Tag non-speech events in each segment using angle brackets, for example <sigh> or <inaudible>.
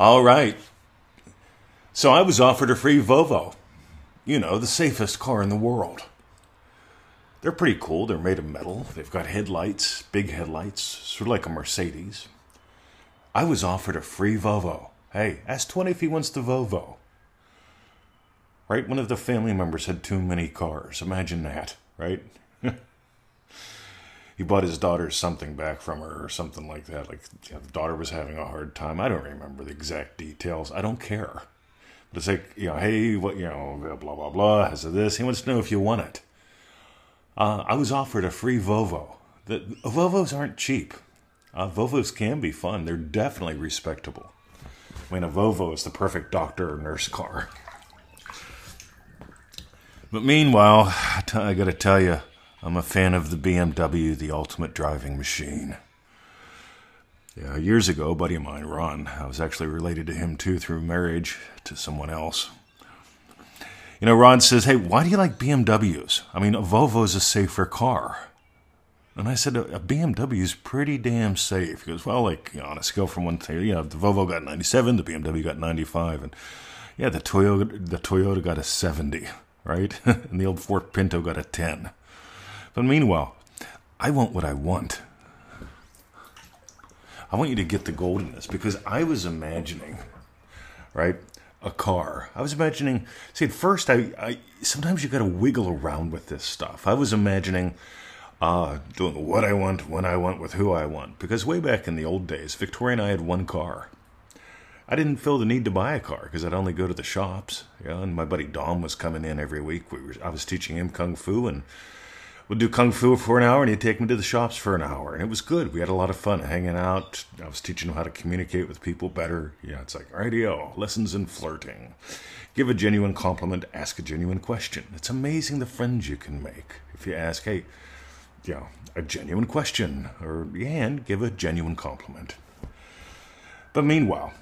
All right. So I was offered a free Volvo. You know, the safest car in the world. They're pretty cool. They're made of metal. They've got headlights, big headlights, sort of like a Mercedes. I was offered a free Volvo. Hey, ask 20 if he wants the Volvo. Right? One of the family members had too many cars. Imagine that, right? <laughs> he bought his daughter something back from her or something like that. Like yeah, the daughter was having a hard time. I don't remember the exact details. I don't care. But it's like, you know, hey, what, you know, blah, blah, blah, has this. He wants to know if you want it. Uh, I was offered a free Volvo. The, Volvos aren't cheap. Uh, Volvos can be fun. They're definitely respectable. I mean, a Volvo is the perfect doctor or nurse car. But meanwhile, I got to tell you, I'm a fan of the BMW, the ultimate driving machine. Yeah, years ago, a buddy of mine, Ron, I was actually related to him too through marriage to someone else. You know, Ron says, Hey, why do you like BMWs? I mean, a Volvo is a safer car. And I said, a BMW is pretty damn safe. He goes, well, like, you know, on a scale from one to, you know, the Volvo got 97, the BMW got 95, and yeah, the Toyota, the Toyota got a 70, right? <laughs> and the old Ford Pinto got a 10. But meanwhile, I want what I want. I want you to get the gold in this because I was imagining, right, a car. I was imagining. See, at first, I, I sometimes you got to wiggle around with this stuff. I was imagining uh, doing what I want, when I want, with who I want. Because way back in the old days, Victoria and I had one car. I didn't feel the need to buy a car because I'd only go to the shops. Know, and my buddy Dom was coming in every week. We were, I was teaching him kung fu, and we'd do kung fu for an hour, and he'd take me to the shops for an hour, and it was good. We had a lot of fun hanging out. I was teaching him how to communicate with people better. Yeah, it's like radio lessons in flirting. Give a genuine compliment, ask a genuine question. It's amazing the friends you can make if you ask, hey, you know, a genuine question, or and give a genuine compliment. But meanwhile,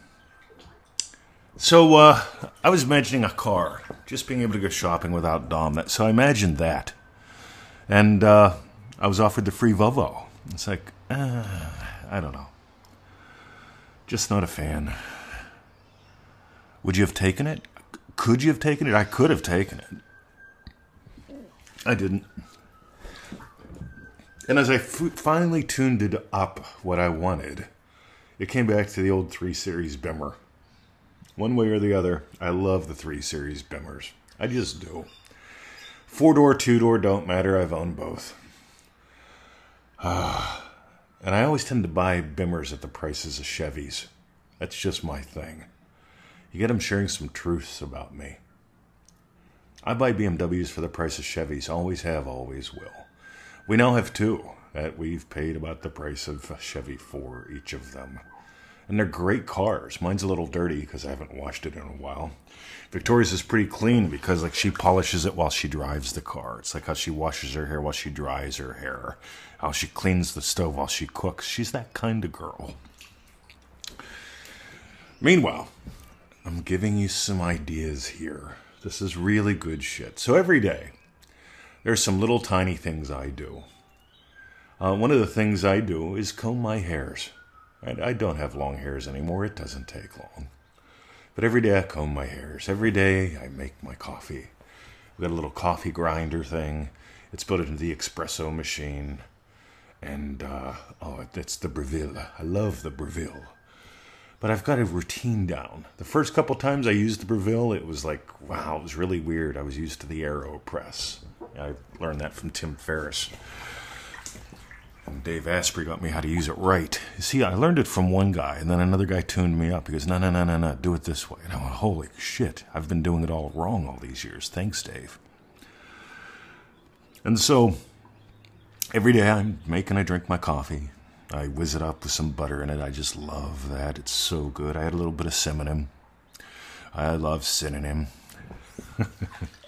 so uh, I was imagining a car, just being able to go shopping without Dom. So I imagined that. And uh, I was offered the free Volvo. It's like, uh, I don't know. Just not a fan. Would you have taken it? Could you have taken it? I could have taken it. I didn't. And as I f- finally tuned it up what I wanted, it came back to the old 3 Series Bimmer. One way or the other, I love the 3 Series Bimmers. I just do. Four door, two door, don't matter. I've owned both. Uh, and I always tend to buy Bimmers at the prices of Chevys. That's just my thing. You get them sharing some truths about me. I buy BMWs for the price of Chevys. Always have, always will. We now have two that we've paid about the price of a Chevy for each of them. And they're great cars. Mine's a little dirty because I haven't washed it in a while. Victoria's is pretty clean because like she polishes it while she drives the car. It's like how she washes her hair while she dries her hair. How she cleans the stove while she cooks. She's that kind of girl. Meanwhile, I'm giving you some ideas here. This is really good shit. So every day, there's some little tiny things I do. Uh, one of the things I do is comb my hairs. Right? I don't have long hairs anymore. It doesn't take long. But every day I comb my hairs. Every day I make my coffee. We got a little coffee grinder thing. It's put into the espresso machine. And, uh, oh, it's the Breville. I love the Breville. But I've got a routine down. The first couple times I used the Breville, it was like, wow, it was really weird. I was used to the AeroPress. I learned that from Tim Ferriss. Dave Asprey got me how to use it right. You see, I learned it from one guy, and then another guy tuned me up. He goes, no, no, no, no, no, do it this way. And I went, holy shit, I've been doing it all wrong all these years. Thanks, Dave. And so every day I'm making, I drink my coffee. I whiz it up with some butter in it. I just love that. It's so good. I had a little bit of synonym. I love synonym. <laughs>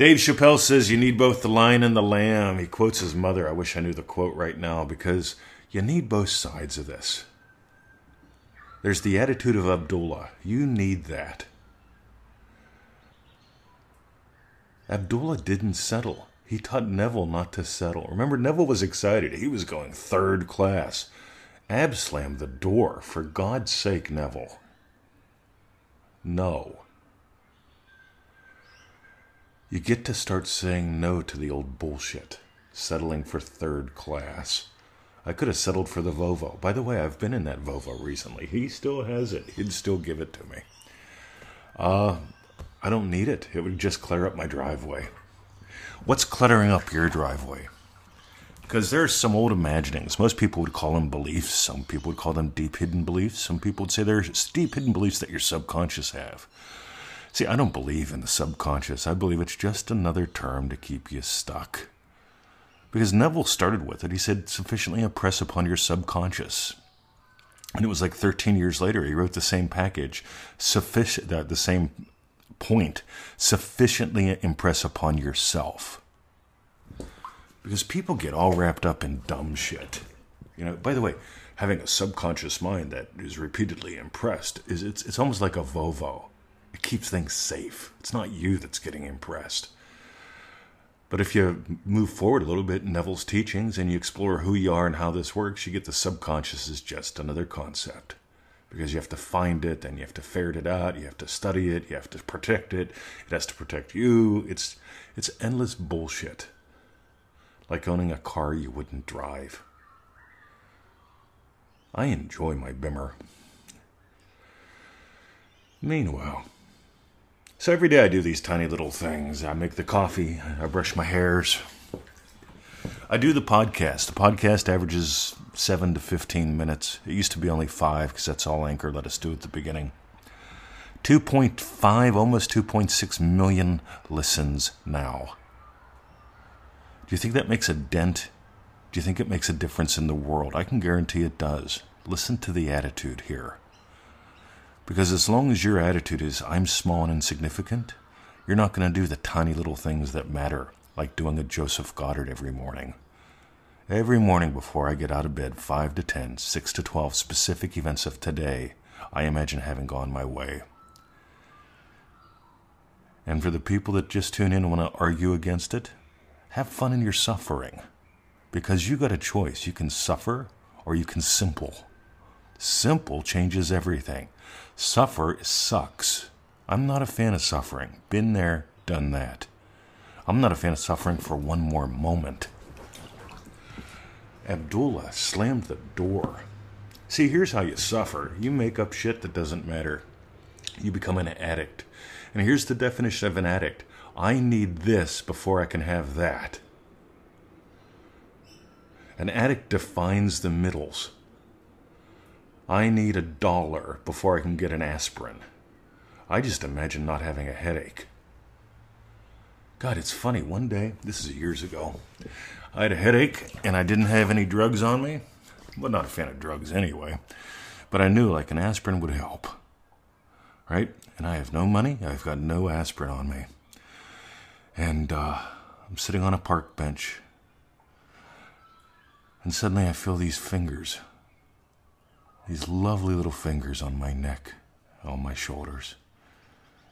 Dave Chappelle says you need both the lion and the lamb. He quotes his mother. I wish I knew the quote right now because you need both sides of this. There's the attitude of Abdullah. You need that. Abdullah didn't settle. He taught Neville not to settle. Remember, Neville was excited. He was going third class. Ab slammed the door. For God's sake, Neville. No. You get to start saying no to the old bullshit, settling for third class. I could have settled for the Volvo. By the way, I've been in that Volvo recently. He still has it. He'd still give it to me. Uh, I don't need it. It would just clear up my driveway. What's cluttering up your driveway? Because there's some old imaginings. Most people would call them beliefs. Some people would call them deep hidden beliefs. Some people would say there's deep hidden beliefs that your subconscious have. See, I don't believe in the subconscious. I believe it's just another term to keep you stuck. Because Neville started with it. He said, sufficiently impress upon your subconscious. And it was like 13 years later, he wrote the same package, sufficient, the, the same point, sufficiently impress upon yourself. Because people get all wrapped up in dumb shit. You know, by the way, having a subconscious mind that is repeatedly impressed is it's, it's almost like a Volvo. It keeps things safe. It's not you that's getting impressed. But if you move forward a little bit in Neville's teachings and you explore who you are and how this works, you get the subconscious is just another concept. Because you have to find it and you have to ferret it out, you have to study it, you have to protect it, it has to protect you. It's it's endless bullshit. Like owning a car you wouldn't drive. I enjoy my Bimmer. Meanwhile, so every day I do these tiny little things. I make the coffee, I brush my hairs. I do the podcast. The podcast averages 7 to 15 minutes. It used to be only 5 because that's all Anchor let us do at the beginning. 2.5, almost 2.6 million listens now. Do you think that makes a dent? Do you think it makes a difference in the world? I can guarantee it does. Listen to the attitude here. Because as long as your attitude is, I'm small and insignificant, you're not going to do the tiny little things that matter, like doing a Joseph Goddard every morning. Every morning before I get out of bed, 5 to 10, 6 to 12 specific events of today, I imagine having gone my way. And for the people that just tune in and want to argue against it, have fun in your suffering. Because you got a choice. You can suffer or you can simple. Simple changes everything. Suffer sucks. I'm not a fan of suffering. Been there, done that. I'm not a fan of suffering for one more moment. Abdullah slammed the door. See, here's how you suffer you make up shit that doesn't matter. You become an addict. And here's the definition of an addict I need this before I can have that. An addict defines the middles. I need a dollar before I can get an aspirin. I just imagine not having a headache. God, it's funny. One day, this is years ago, I had a headache and I didn't have any drugs on me. Well, not a fan of drugs anyway, but I knew like an aspirin would help. Right? And I have no money. I've got no aspirin on me. And uh, I'm sitting on a park bench. And suddenly I feel these fingers these lovely little fingers on my neck, on my shoulders.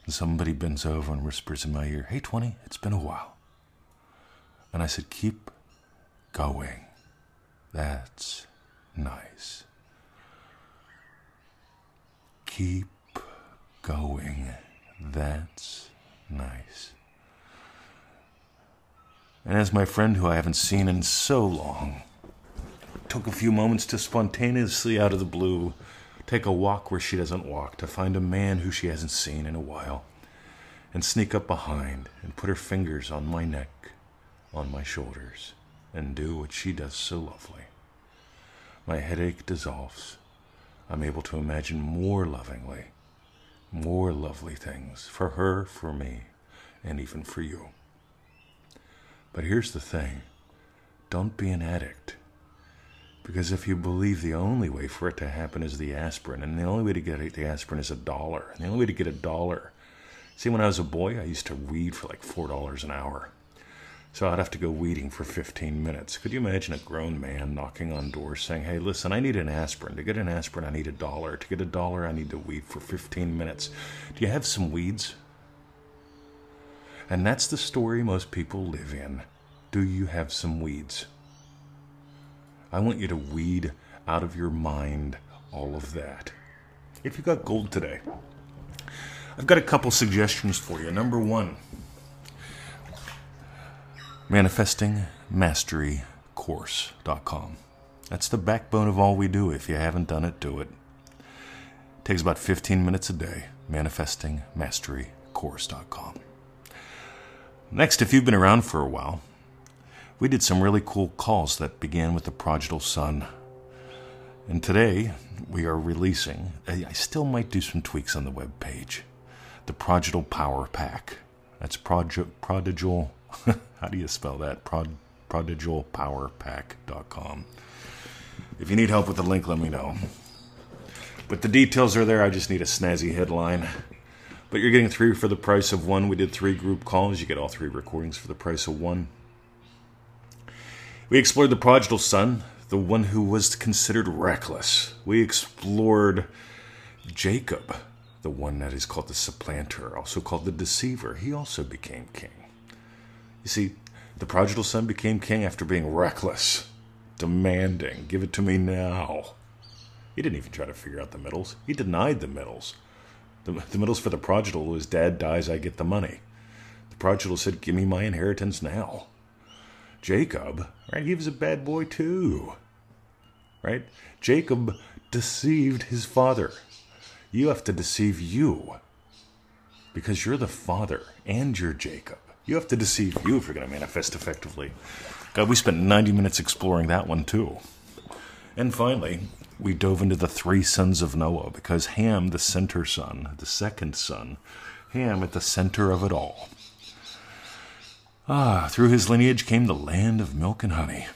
And somebody bends over and whispers in my ear, Hey, 20, it's been a while. And I said, Keep going. That's nice. Keep going. That's nice. And as my friend who I haven't seen in so long took a few moments to spontaneously, out of the blue, take a walk where she doesn't walk, to find a man who she hasn't seen in a while, and sneak up behind and put her fingers on my neck, on my shoulders, and do what she does so lovely. My headache dissolves. I'm able to imagine more lovingly, more lovely things for her, for me, and even for you. But here's the thing don't be an addict. Because if you believe the only way for it to happen is the aspirin, and the only way to get the aspirin is a dollar, and the only way to get a dollar. See, when I was a boy, I used to weed for like $4 an hour. So I'd have to go weeding for 15 minutes. Could you imagine a grown man knocking on doors saying, Hey, listen, I need an aspirin. To get an aspirin, I need a dollar. To get a dollar, I need to weed for 15 minutes. Do you have some weeds? And that's the story most people live in. Do you have some weeds? I want you to weed out of your mind all of that. If you got gold today, I've got a couple suggestions for you. Number one, manifestingmasterycourse.com. That's the backbone of all we do. If you haven't done it, do it. it takes about 15 minutes a day. Manifestingmasterycourse.com. Next, if you've been around for a while, we did some really cool calls that began with the prodigal son. And today, we are releasing, I still might do some tweaks on the web page, the Prodigal Power Pack. That's prod- prodigal, <laughs> how do you spell that? Prod, prodigalpowerpack.com. If you need help with the link, let me know. But the details are there. I just need a snazzy headline. But you're getting three for the price of one. We did three group calls. You get all three recordings for the price of one. We explored the prodigal son, the one who was considered reckless. We explored Jacob, the one that is called the supplanter, also called the deceiver. He also became king. You see, the prodigal son became king after being reckless, demanding, give it to me now. He didn't even try to figure out the middles. He denied the middles. The, the middles for the prodigal was dad dies, I get the money. The prodigal said, Give me my inheritance now. Jacob, right, he was a bad boy too. Right? Jacob deceived his father. You have to deceive you because you're the father and you're Jacob. You have to deceive you if you're going to manifest effectively. God, we spent 90 minutes exploring that one too. And finally, we dove into the three sons of Noah because Ham, the center son, the second son, Ham at the center of it all. Ah, through his lineage came the land of milk and honey.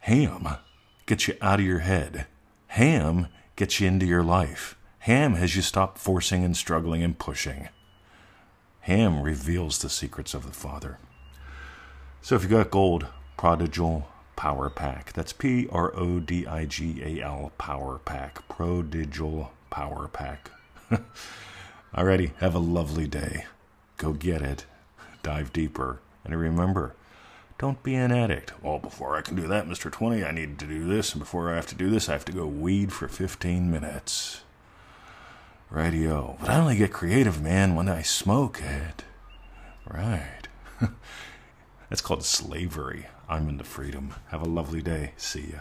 Ham gets you out of your head. Ham gets you into your life. Ham has you stop forcing and struggling and pushing. Ham reveals the secrets of the Father. So if you got gold, prodigal power pack. That's P R O D I G A L power pack. Prodigal power pack. <laughs> Alrighty, have a lovely day. Go get it. Dive deeper. And remember, don't be an addict. Well, before I can do that, Mr. 20, I need to do this. And before I have to do this, I have to go weed for 15 minutes. Radio. But I only get creative, man, when I smoke it. Right. <laughs> That's called slavery. I'm into freedom. Have a lovely day. See ya.